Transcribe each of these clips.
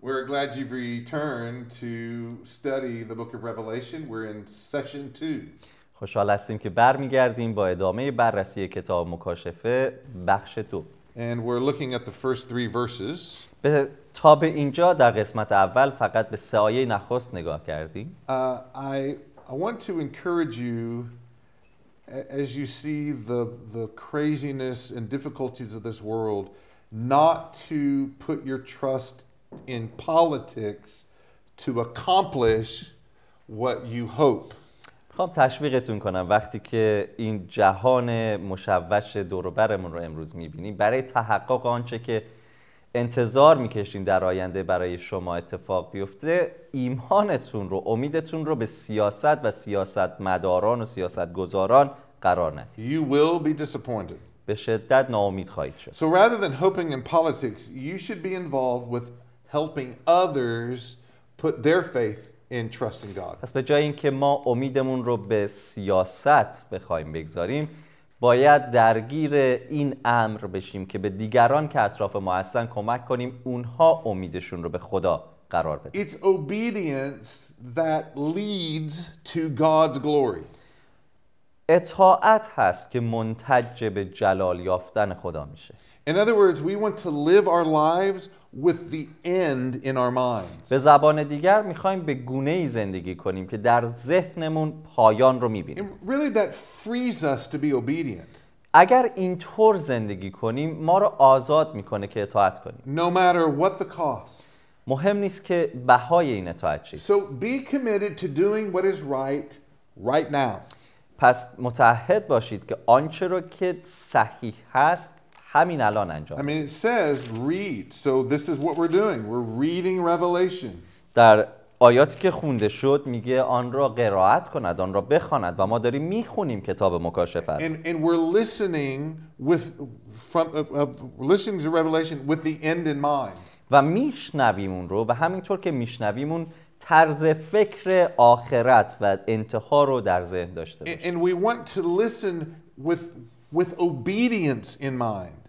We're glad you've returned to study the book of Revelation. We're in session two. خوشحال هستیم که برمیگردیم با ادامه بررسی کتاب مکاشفه بخش دو And we're looking at the first three verses. به تا به اینجا در قسمت اول فقط به سه آیه نخست نگاه کردیم Uh, I, I want to encourage you a- as you see the, the craziness and difficulties of this world not to put your trust in politics to accomplish what you hope. می‌خوام تشویقتون کنم وقتی که این جهان مشوش دوروبرمون رو امروز می‌بینیم برای تحقق آنچه که انتظار می‌کشیم در آینده برای شما اتفاق بیفته ایمانتون رو امیدتون رو به سیاست و سیاست مداران و سیاست گذاران قرار ندید You will be disappointed. به شدت ناامید خواهید شد So rather than hoping in politics, you should be involved with helping others put their faith in trusting God. پس به جای اینکه ما امیدمون رو به سیاست بخوایم بگذاریم باید درگیر این امر بشیم که به دیگران که اطراف ما هستن کمک کنیم اونها امیدشون رو به خدا قرار بدن It's obedience that leads to God's glory. اطاعت هست که منتج به جلال یافتن خدا میشه In other words, we want to live our lives with the end in our minds. به زبان دیگر می‌خوایم به گونه ای زندگی کنیم که در ذهنمون پایان رو می‌بینیم And really, that frees us to be obedient, اگر اینطور زندگی کنیم ما رو آزاد می‌کنه که اطاعت کنیم no matter what the cost. مهم نیست که بهای این اطاعت چیست So be committed to doing what is right right now. پس متعهد باشید که آنچه رو که صحیح هست همین الان انجام I mean, it says read. So this is what we're doing. We're reading Revelation. در آیاتی که خونده شد میگه آن را قرائت کند آن را بخواند و ما داریم می‌خونیم کتاب مکاشفه. And, and we're listening with from of listening to Revelation with the end in mind. و میشنویم اون رو و همینطور که میشنویم اون طرز فکر آخرت و انتها رو در ذهن داشته باشیم and we want to listen with with obedience in mind.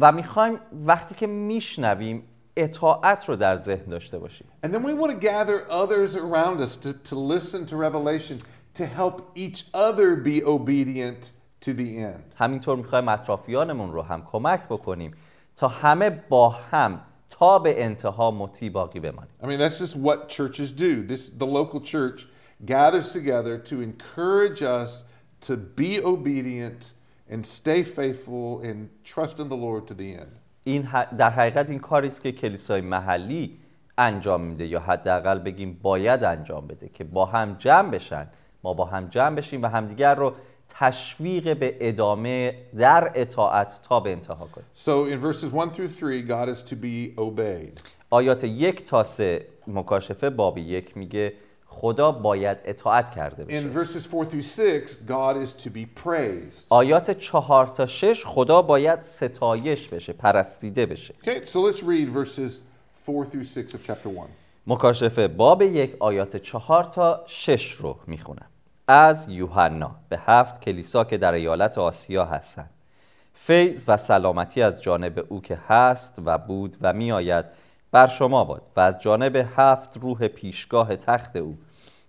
و می‌خوایم وقتی که میشنویم اطاعت رو در ذهن داشته باشیم And then we want to gather others around us to, to listen to Revelation to help each other be obedient to the end. همینطور می‌خوایم اطرافیانمون رو هم کمک بکنیم تا همه با هم تا به انتها مطیع باقی بمانیم I mean, that's just what churches do. This the local church gathers together to encourage us to be obedient and stay faithful and trust in the Lord to the end. این در حقیقت این کاری است که کلیسای محلی انجام میده یا حداقل بگیم باید انجام بده که با هم جمع بشن ما با هم جمع بشیم و همدیگر رو تشویق به ادامه در اطاعت تا به انتها کنیم So in verses 1 through 3, God is to be obeyed. آیات یک تا سه مکاشفه باب یک میگه خدا باید اطاعت کرده بشه In verses 4 through 6, God is to be praised. آیات چهار تا شش خدا باید ستایش بشه پرستیده بشه Okay, so let's read verses 4 through 6 of chapter 1. مکاشفه باب یک آیات چهار تا شش رو می‌خونم از یوحنا به هفت کلیسا که در ایالت آسیا هستند فیض و سلامتی از جانب او که هست و بود و میآید بر شما باد و از جانب هفت روح پیشگاه تخت او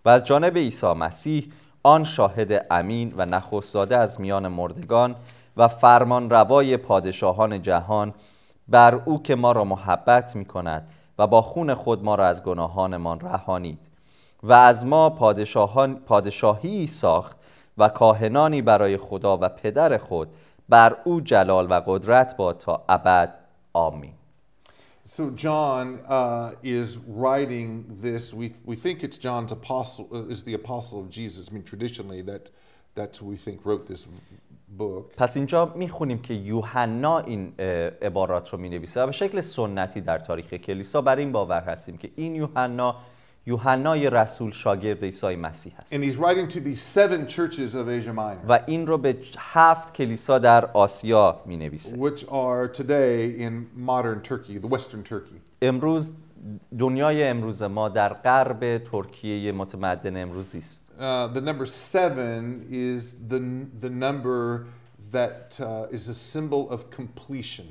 و از جانب عیسی مسیح آن شاهد امین و نخستزاده از میان مردگان و فرمان روای پادشاهان جهان بر او که ما را محبت می کند و با خون خود ما را از گناهانمان رهانید و از ما پادشاهان پادشاهی ساخت و کاهنانی برای خدا و پدر خود بر او جلال و قدرت با تا ابد. آمین. So John uh, is writing this. We, we think it's John's apostle uh, is the apostle of Jesus. I mean, traditionally that that's who we think wrote this book. پس اینجا میخونیم که یوحنا این اه، عبارات رو مینویسه و به شکل سنتی در تاریخ کلیسا بر این باور هستیم که این یوحنا یوحنای رسول شاگرد عیسی مسیح هست And he's writing to these seven churches of Asia Minor, و این رو به هفت کلیسا در آسیا می نویسه which are today in modern Turkey, the Western Turkey. امروز دنیای امروز ما در غرب ترکیه متمدن امروزی است Uh, the number seven is the the number that uh, is a symbol of completion.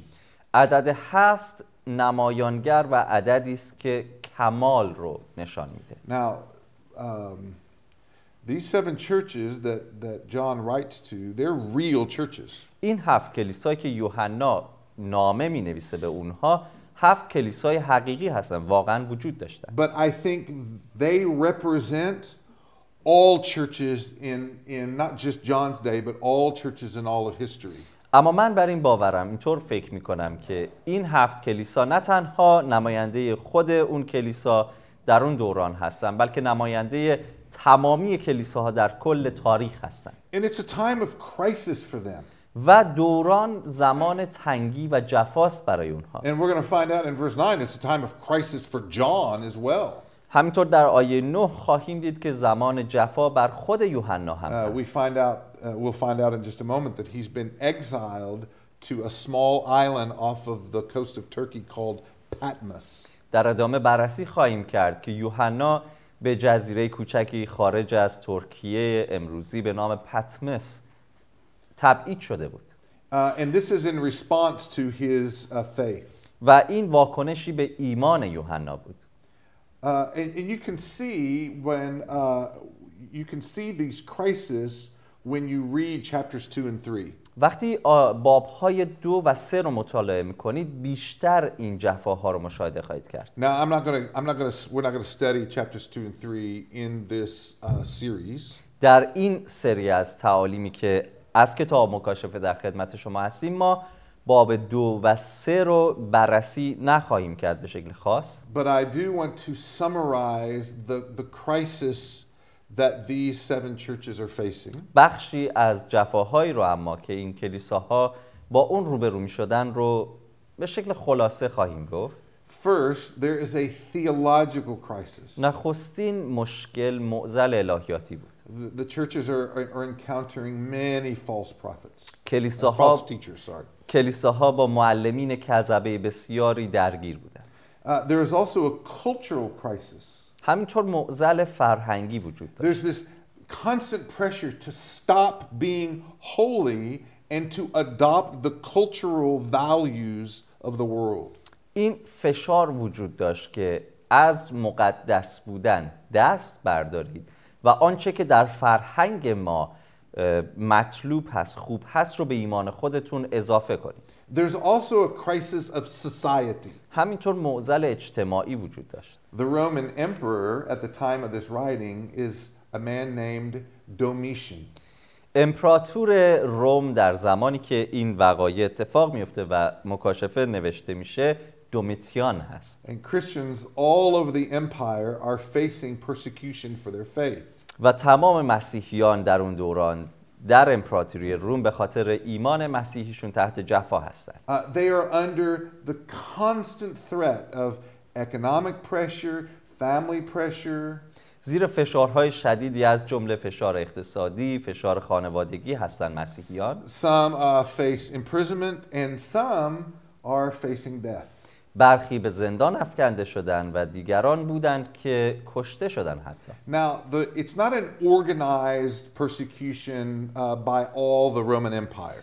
عدد هفت نمایانگر و عددی است که کمال رو نشان میده Now, um, these seven churches that, that John writes to, they're real churches. این هفت کلیسایی که یوحنا نامه می نویسه به اونها هفت کلیسای حقیقی هستن واقعا وجود داشتن But I think they represent all churches in, in not just John's day, but all churches in all of history. اما من بر این باورم اینطور فکر می کنم که این هفت کلیسا نه تنها نماینده خود اون کلیسا در اون دوران هستن بلکه نماینده تمامی کلیساها در کل تاریخ هستند And it's a time of crisis for them. و دوران زمان تنگی و جفاست برای اونها And we're going to find out in verse 9, it's a time of crisis for John as well. همینطور در آیه 9 خواهیم دید که زمان جفا بر خود یوحنا هم Uh, we هست find out, uh, we'll find out in just a moment that he's been exiled to a small island off of the coast of Turkey called Patmos. در ادامه بررسی خواهیم کرد که یوحنا به جزیره کوچکی خارج از ترکیه امروزی به نام پتمس تبعید شده بود Uh, and this is in response to his uh, faith. و این واکنشی به ایمان یوحنا بود Uh, and, and you can see when uh, you can see these crises when you read chapters two and three. وقتی آ- بابهای دو و سه رو مطالعه می‌کنید بیشتر این جفاها رو مشاهده خواهید کرد. Now, I'm not gonna, I'm not gonna, we're not gonna study chapters two and three in this uh, series, در این سری از تعالیمی که از کتاب مکاشفه در خدمت شما هستیم ما باب دو و سه رو بررسی نخواهیم کرد به شکل خاص. But I do want to summarize the the crisis that these seven churches are facing. بخشی از جفاهایی رو اما که این کلیساها با اون روبرو می شدن رو به شکل خلاصه خواهیم گفت First, there is a theological crisis. نخستین مشکل معزل الهیاتی بود The, the churches are, are, are encountering many false prophets, uh, کلیساها false teachers. Sorry. کلیساها با معلمین کذبه بسیاری درگیر بودند Uh, there is also a cultural crisis. همینطور معزل فرهنگی وجود داشت There's this constant pressure to stop being holy and to adopt the cultural values of the world. این فشار وجود داشت که از مقدس بودن دست بردارید و آنچه که در فرهنگ ما مطلوب هست خوب هست رو به ایمان خودتون اضافه کنید There's also a crisis of society. همینطور معزل اجتماعی وجود داشت The Roman emperor at the time of this writing is a man named Domitian. امپراتور روم در زمانی که این وقایع اتفاق میفته و مکاشفه نوشته میشه دومیتیان هست And Christians all over the empire are facing persecution for their faith. و تمام مسیحیان در اون دوران در امپراتوری روم به خاطر ایمان مسیحیشون تحت جفا هستند Uh, they are under the constant threat of economic pressure, family pressure, زیر فشارهای شدیدی از جمله فشار اقتصادی، فشار خانوادگی هستند مسیحیان Some uh, face imprisonment, and some are facing death. برخی به زندان افکنده شدند و دیگران بودند که کشته شدند حتی Now, the, it's not an organized persecution uh, by all the Roman Empire.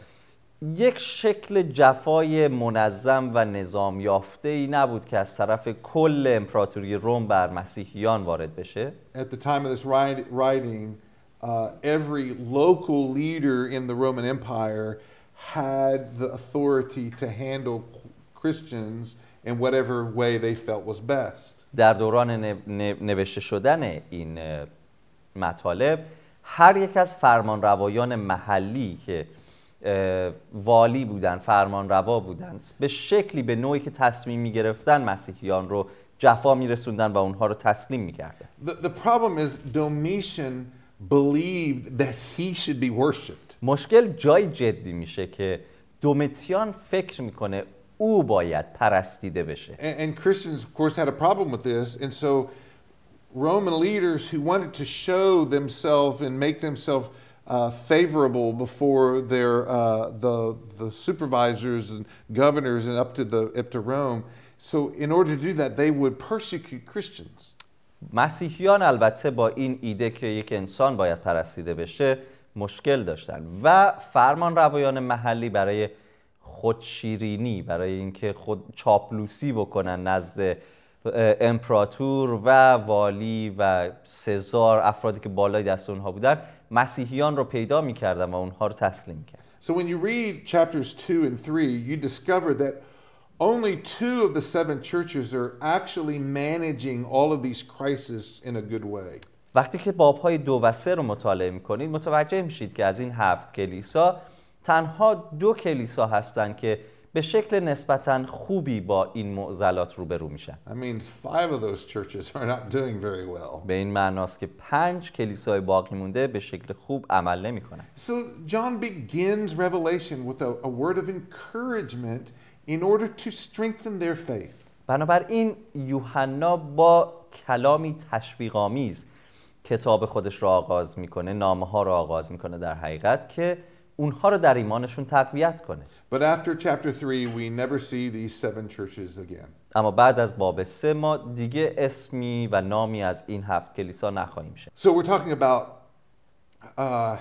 یک شکل جفای منظم و نظام یافته ای نبود که از طرف کل امپراتوری روم بر مسیحیان وارد بشه At the time of this writ- writing, uh, every local leader in the Roman Empire had the authority to handle Christians in whatever way they felt was best. در دوران نو- نو- نوشته شدن این مطالب هر یک از فرمانروایان محلی که والی بودن فرمانروا بودن به شکلی به نوعی که تصمیم می گرفتن مسیحیان رو جفا می رسوندن و اونها رو تسلیم می کردن. The, the problem is Domitian believed that he should be worshipped. مشکل جای جدی میشه که دومتیان فکر می‌کنه او باید پرستیده بشه And, and Christians, of course, had a problem with this. And so Roman leaders who wanted to show themselves and make themselves uh, favorable before their, uh, the, the supervisors and governors and up to, the, up to Rome. So in order to do that, they would persecute Christians. مسیحیان البته با این ایده که یک انسان باید پرستیده بشه مشکل داشتن و فرمان روایان محلی برای خودشیرینی برای اینکه خود چاپلوسی بکنن نزد امپراتور و والی و سزار افرادی که بالای دست اونها بودن مسیحیان رو پیدا می‌کردن و اونها رو تسلیم می‌کردن So when you read chapters 2 and 3, you discover that only two of the seven churches are actually managing all of these crises in a good way. وقتی که بابهای دو و سه رو مطالعه می‌کنید متوجه میشید که از این هفت کلیسا تنها دو کلیسا هستند که به شکل نسبتا خوبی با این معضلات روبرو میشن That means five of those churches are not doing very well. به این معناست که پنج کلیسای باقی مونده به شکل خوب عمل نمی‌کنن So John begins Revelation with a, a word of encouragement in order to strengthen their faith. بنابراین یوحنا با کلامی تشویق‌آمیز کتاب خودش را آغاز می‌کنه نامه ها را آغاز می‌کنه در حقیقت که اونها رو در ایمانشون تقویت کنه But after chapter 3, we never see these seven churches again. اما بعد از باب سه ما دیگه اسمی و نامی از این هفت کلیسا نخواهیم شد So we're talking about uh,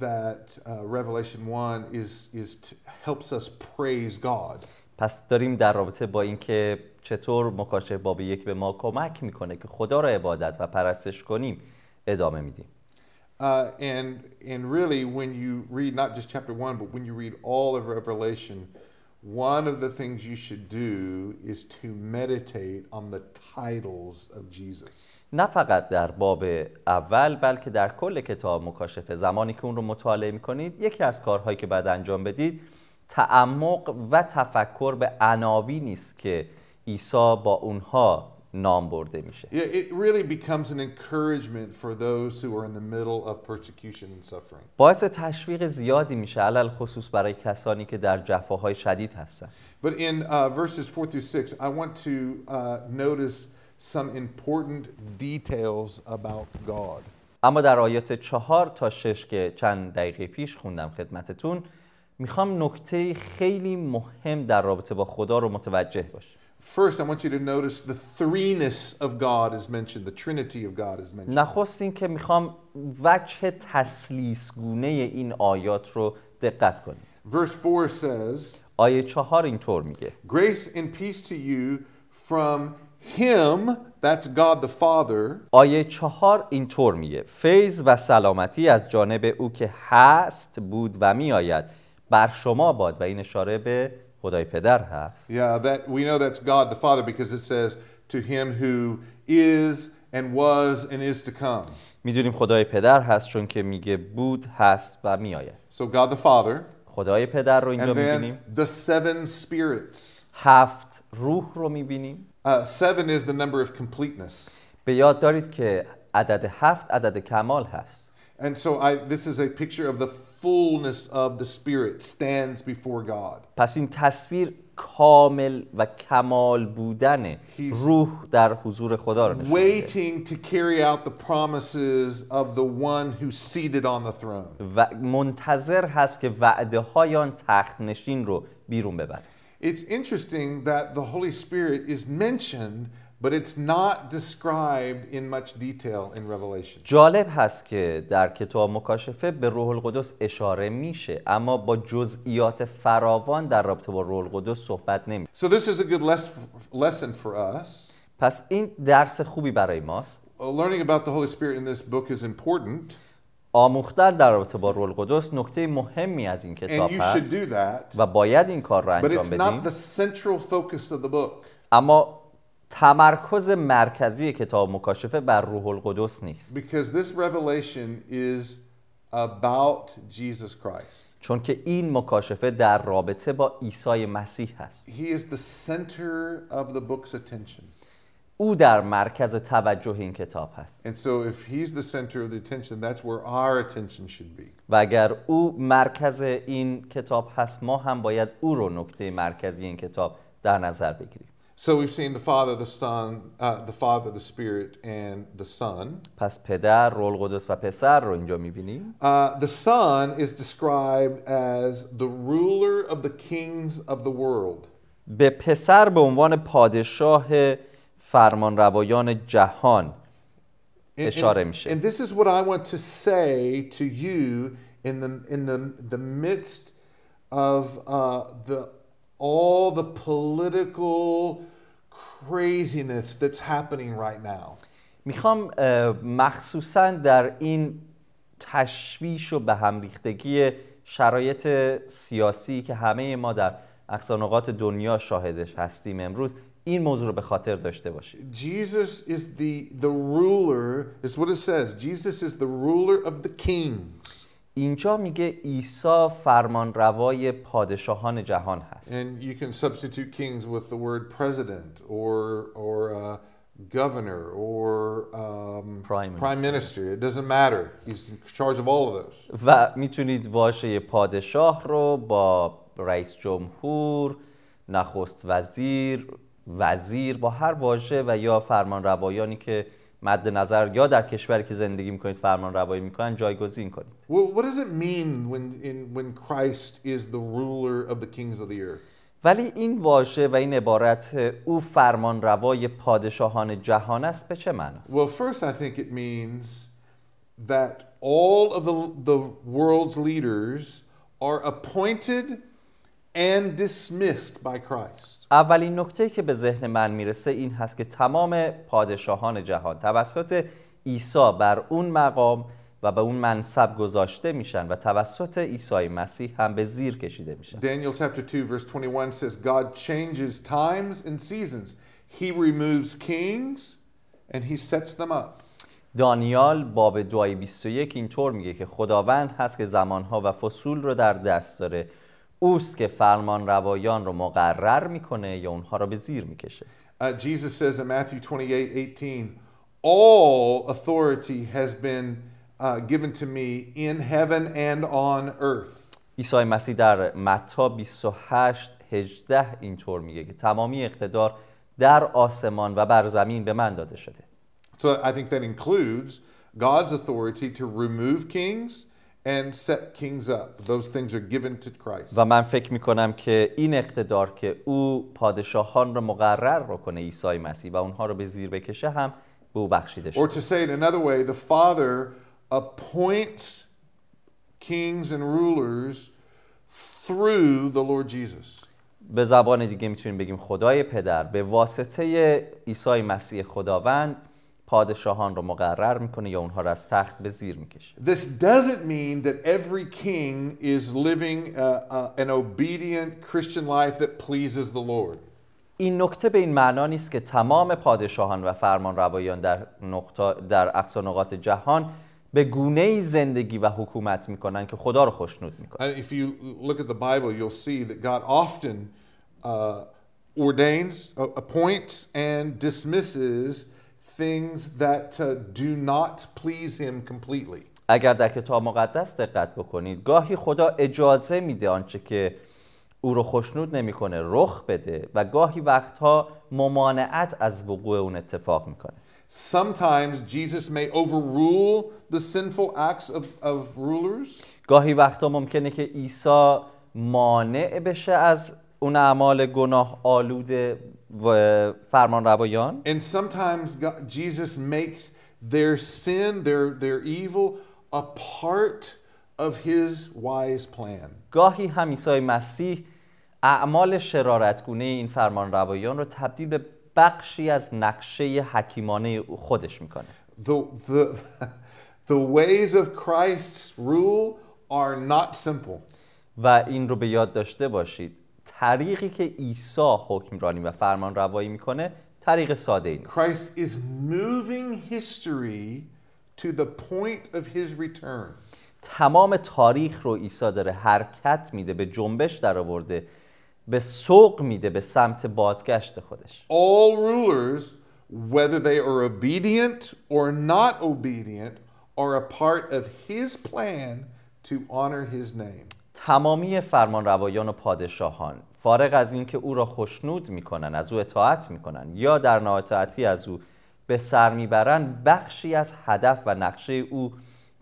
that uh, Revelation 1 is, is helps us praise God. پس داریم در رابطه با اینکه چطور مکاشفه باب یک به ما کمک می‌کنه که خدا را عبادت و پرستش کنیم ادامه میدیم Uh, and, and really, when you read not just chapter 1, but when you read all of Revelation, one of the things you should do is to meditate on the titles of Jesus. نه فقط در باب اول بلکه در کل کتاب مکاشفه زمانی که اون رو مطالعه می‌کنید یکی از کارهایی که بعد انجام بدید تعمق و تفکر به عناوینی نیست که عیسی با اونها نام برده میشه. It really becomes an encouragement for those who are in the middle of persecution and suffering. باعث تشویق زیادی میشه علل خصوص برای کسانی که در جفاهای شدید هستند but in uh, verses 4 through 6 i want to uh, notice some important details about god. اما در آیات چهار تا شش که چند دقیقه پیش خوندم خدمتتون می‌خوام نکته خیلی مهم در رابطه با خدا رو متوجه باشیم First, I want you to notice the threeness of God is mentioned, the Trinity of God is mentioned. نخست این که می‌خوام وجه تسلیس گونه این آیات رو دقت کنید. Verse 4 says, آیه چهار اینطور میگه. Grace and peace to you from Him, that's God the Father, آیه چهار اینطور میگه. فیض و سلامتی از جانب او که هست بود و میآید. بر شما باد. و این اشاره به خدای پدر هست Yeah, that we know that's God the Father because it says to him who is and was and is to come. میدونیم خدای پدر هست چون که میگه بود هست و میآید So God the Father, خدای پدر رو اینجا and میبینیم then the seven spirits. هفت روح رو میبینیم Uh, seven is the number of completeness. به یاد دارید که عدد هفت عدد کمال هست And so I this is a picture of the fullness of the Spirit stands before God. پس این تصویر کامل و کمال بودن He's- روح در حضور خدا رو نشون میده Waiting to carry out the promises of the one who's seated on the throne. و منتظر هست که وعده های آن تخت نشین رو بیرون ببره It's interesting that the Holy Spirit is mentioned, but it's not described in much detail in Revelation. جالب هست که در کتاب مکاشفه به روح القدس اشاره میشه اما با جزئیات فراوان در رابطه با روح القدس صحبت نمی So this is a good les- lesson for us. پس این درس خوبی برای ماست Uh, Learning about the Holy Spirit in this book is important, آموختن در رابطه با روح القدس نکته مهمی از این کتاب and you should هست do that. و باید این کار But انجام it's بدیم not the central focus of the book. اما تمرکز مرکزی کتاب مکاشفه بر روح القدس نیست Because this revelation is about Jesus Christ. چون که این مکاشفه در رابطه با عیسی مسیح هست He is the center of the book's attention. او در مرکز توجه این کتاب هست And so if he's the center of the attention, that's where our attention should be. و اگر او مرکز این کتاب هست ما هم باید او رو نکته مرکزی این کتاب در نظر بگیریم So we've seen the Father, the Son, uh, the Father, the Spirit, and the Son. پس پدر رول قدس و پسر رو اینجا میبینیم Uh, the Son is described as the ruler of the kings of the world. به پسر به عنوان پادشاه فرمانروایان جهان And, اشاره and, میشه and this is what I want to say to you in the in the the midst of uh, the all the political craziness that's happening right now. می‌خوام مخصوصا در این تشویش و به هم ریختگی شرایط سیاسی که همه ما در اقصانقات دنیا شاهدش هستیم امروز این موضوع رو به خاطر داشته باشید Jesus is the the ruler, is what it says. Jesus is the ruler of the kings. اینجا میگه عیسی فرمان روای پادشاهان جهان هست And you can substitute kings with the word president or or uh, governor or um, Prime prime minister. It doesn't matter. He's in charge of all of those. و می‌تونید واژه پادشاه رو با رئیس جمهور، نخست وزیر، وزیر با هر واژه و یا فرمان روایانی که مد نظر یا در کشوری که زندگی می‌کنید فرمان روایی می‌کنن جایگزین کنید Well, what does it mean when in when Christ is the ruler of the kings of the earth? ولی این واژه و این عبارت او فرمان روای پادشاهان جهان است به چه معناست؟ Well, first, I think it means that all of the, the world's leaders are appointed and dismissed by Christ. اولین نکته که به ذهن من می‌رسه این هست که تمام پادشاهان جهان توسط عیسی بر اون مقام و به اون منصب گذاشته میشن و توسط عیسی مسیح هم به زیر کشیده میشن Daniel chapter 2, verse 21 says, God changes times and seasons. He removes kings and he sets them up. دانیال باب دعای 21 اینطور میگه که خداوند هست که زمانها و فصول رو در دست داره اوست که فرمان روایان رو مقرر می‌کنه یا اونها رو به زیر می‌کشه Uh, Jesus says in Matthew 28 18, All authority has been uh, given to me in heaven and on earth. عیسی مسیح در متی 28 18 اینطور میگه که تمامی اقتدار در آسمان و بر زمین به من داده شده So I think that includes God's authority to remove kings and set kings up. Those things are given to Christ. و من فکر می‌کنم که این اقتدار که او پادشاهان رو مقرر رو کنه عیسی مسیح و اونها رو به زیر بکشه هم به او بخشیده Or شده to say it another way, the Father appoints kings and rulers through the Lord Jesus. به زبان دیگه می‌تونیم بگیم خدای پدر به واسطه عیسی مسیح خداوند پادشاهان رو مقرر می‌کنه یا اونها رو از تخت به زیر می‌کشه This doesn't mean that every king is living uh, uh, an obedient Christian life that pleases the Lord. این نکته به این معنا نیست که تمام پادشاهان و فرمان روایان در, نقطه در اقصا نقاط جهان به گونه ای زندگی و حکومت می‌کنن که خدا رو خوشنود می‌کنن And if you look at the Bible, you'll see that God often uh, ordains, uh, appoints, and dismisses things that uh, do not please Him completely. اگر در کتاب مقدس دقت بکنید گاهی خدا اجازه میده آنچه که او رو خوشنود نمی‌کنه رخ بده و گاهی وقتها ممانعت از وقوع اون اتفاق می‌کنه Sometimes Jesus may overrule the sinful acts of, of rulers. گاهی وقتا ممکنه که عیسی مانع بشه از اون اعمال گناه آلود و فرمان روایان And sometimes God, Jesus makes their sin, their, their evil, a part of his wise plan. گاهی هم عیسی مسیح اعمال شرارتگونه این فرمان روایان رو تبدیل به بخشی از نقشه حکیمانه خودش می‌کنه The, the, the ways of Christ's rule are not simple. و این رو به یاد dاشته باشید طریقی که عیسی حکمرانی و فرمان روایی می‌کنه طریق ساده ای نیست Christ is moving history to the point of his return. تمام تاریخ رو عیسی داره حرکت میده به جنبش در آورده به سوق میده به سمت بازگشت خودش All rulers, whether they are obedient or not obedient, are a part of his plan to honor his name. تمامی فرمان روایان و پادشاهان فارغ از اینکه او را خشنود می‌کنن از او اطاعت می‌کنن یا در نااطاعتی از او به سر می‌برن بخشی از هدف و نقشه او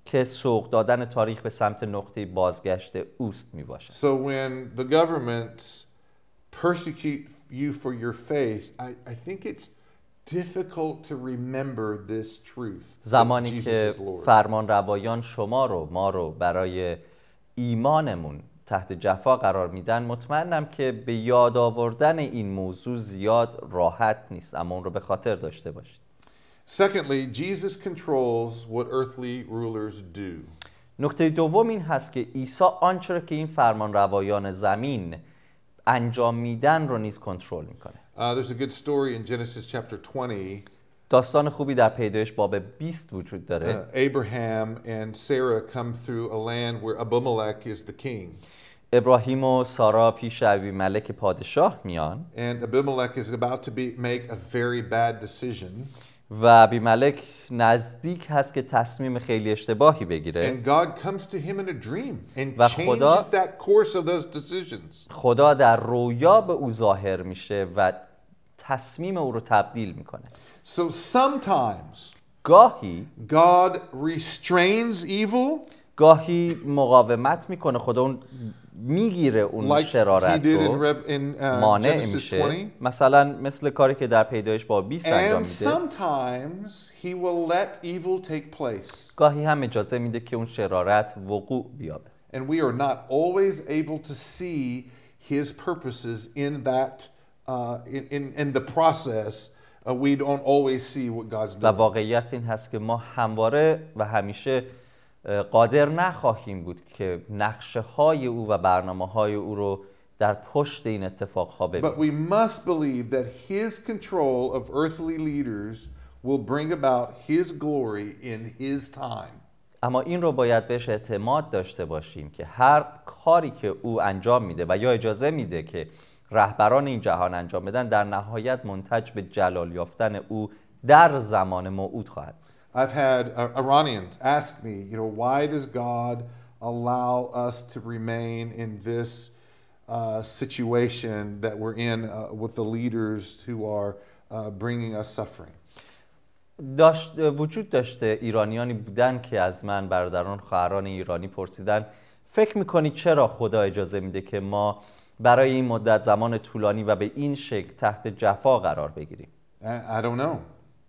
که سوق دادن تاریخ به سمت نقطه بازگشت اوست می‌باشد So when the governments persecute you for your faith, I, I think it's difficult to remember this truth. زمانی که. فرمان روایان شما رو ما رو برای ایمانمون تحت جفا قرار میدن مطمئنم که به یاد آوردن این موضوع زیاد راحت نیست اما اون رو به خاطر داشته باشید Secondly, Jesus controls what earthly rulers do. نکته دوم این هست که عیسی آنچه را که این فرمان روایان زمین انجام میدن رو نیز کنترل می‌کنه Uh, there's a good story in Genesis chapter 20. داستان خوبی در پیدایش باب 20 وجود Uh, داره Abraham and Sarah come through a land where Abimelech is the king. ابراهیم و سارا پیش ملک پادشاه میان And Abimelech is about to be, make a very bad decision. و ابیملک نزدیک هست که تصمیم خیلی اشتباهی بگیره And God comes to him in a dream and و خدا- that course of those decisions. خدا در رویا به او ظاهر میشه و تصمیم او رو تبدیل می‌کنه So sometimes گاهی God restrains evil گاهی مقاومت می‌کنه خدا اون می‌گیره اون like he شرارت did in, رو uh, مانع میشه 20. مثلا مثل کاری که در پیدایش با 20 انجام And میده sometimes he will let evil take place. گاهی هم اجازه میده که اون شرارت وقوع بیابه And we are not always able to see his purposes in that, in, in, in the process. Uh, we don't always see what God's و doing. واقعیت این هست که ما همواره و همیشه قادر نخواهیم بود که نقشه های او و برنامه های او رو در پشت این اتفاق ها But ببینیم we must believe that his control of earthly leaders will bring about his glory in his time. اما این رو باید بهش اعتماد داشته باشیم که هر کاری که او انجام میده و یا اجازه میده که رهبران این جهان انجام بدن در نهایت منتج به جلال یافتن او در زمان موعود خواهد. I've had uh, Iranians ask me, you know, why does God allow us to remain in this uh, situation that we're in uh, with the leaders who are uh, bringing us suffering? داشت وجود داشته ایرانیانی بودن که از من برادران خواهران ایرانی پرسیدن فکر می‌کنی چرا خدا اجازه میده که ما برای این مدت زمان طولانی و به این شکل تحت جفا قرار بگیریم I, don't know.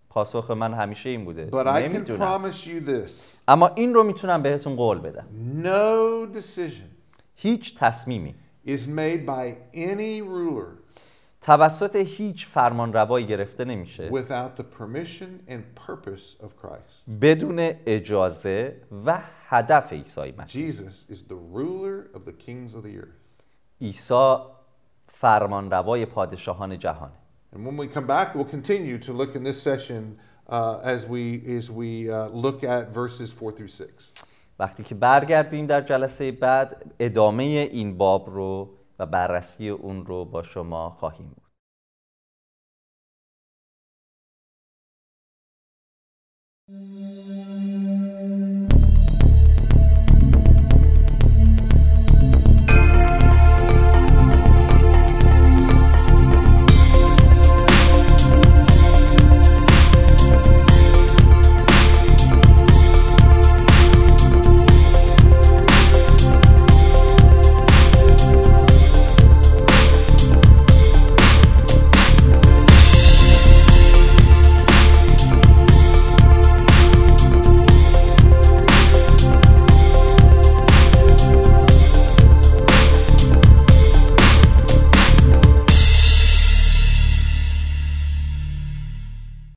پاسخ من همیشه این بوده But I can نمی‌دونم promise you this اما این رو می‌تونم بهتون قول بدم no decision هیچ تصمیمی is made by any ruler توسط هیچ فرمانروایی گرفته نمیشه without the permission and purpose of Christ. بدون اجازه و هدف عیسی مسیح Jesus is the ruler of the kings of the earth. عیسی فرمانروای پادشاهان جهانه And when we come back, we'll continue to look in this session uh, as we as we uh, look at verses four through six. وقتی که برگردیم در جلسه بعد ادامه این باب رو و بررسی اون رو با شما خواهیم بود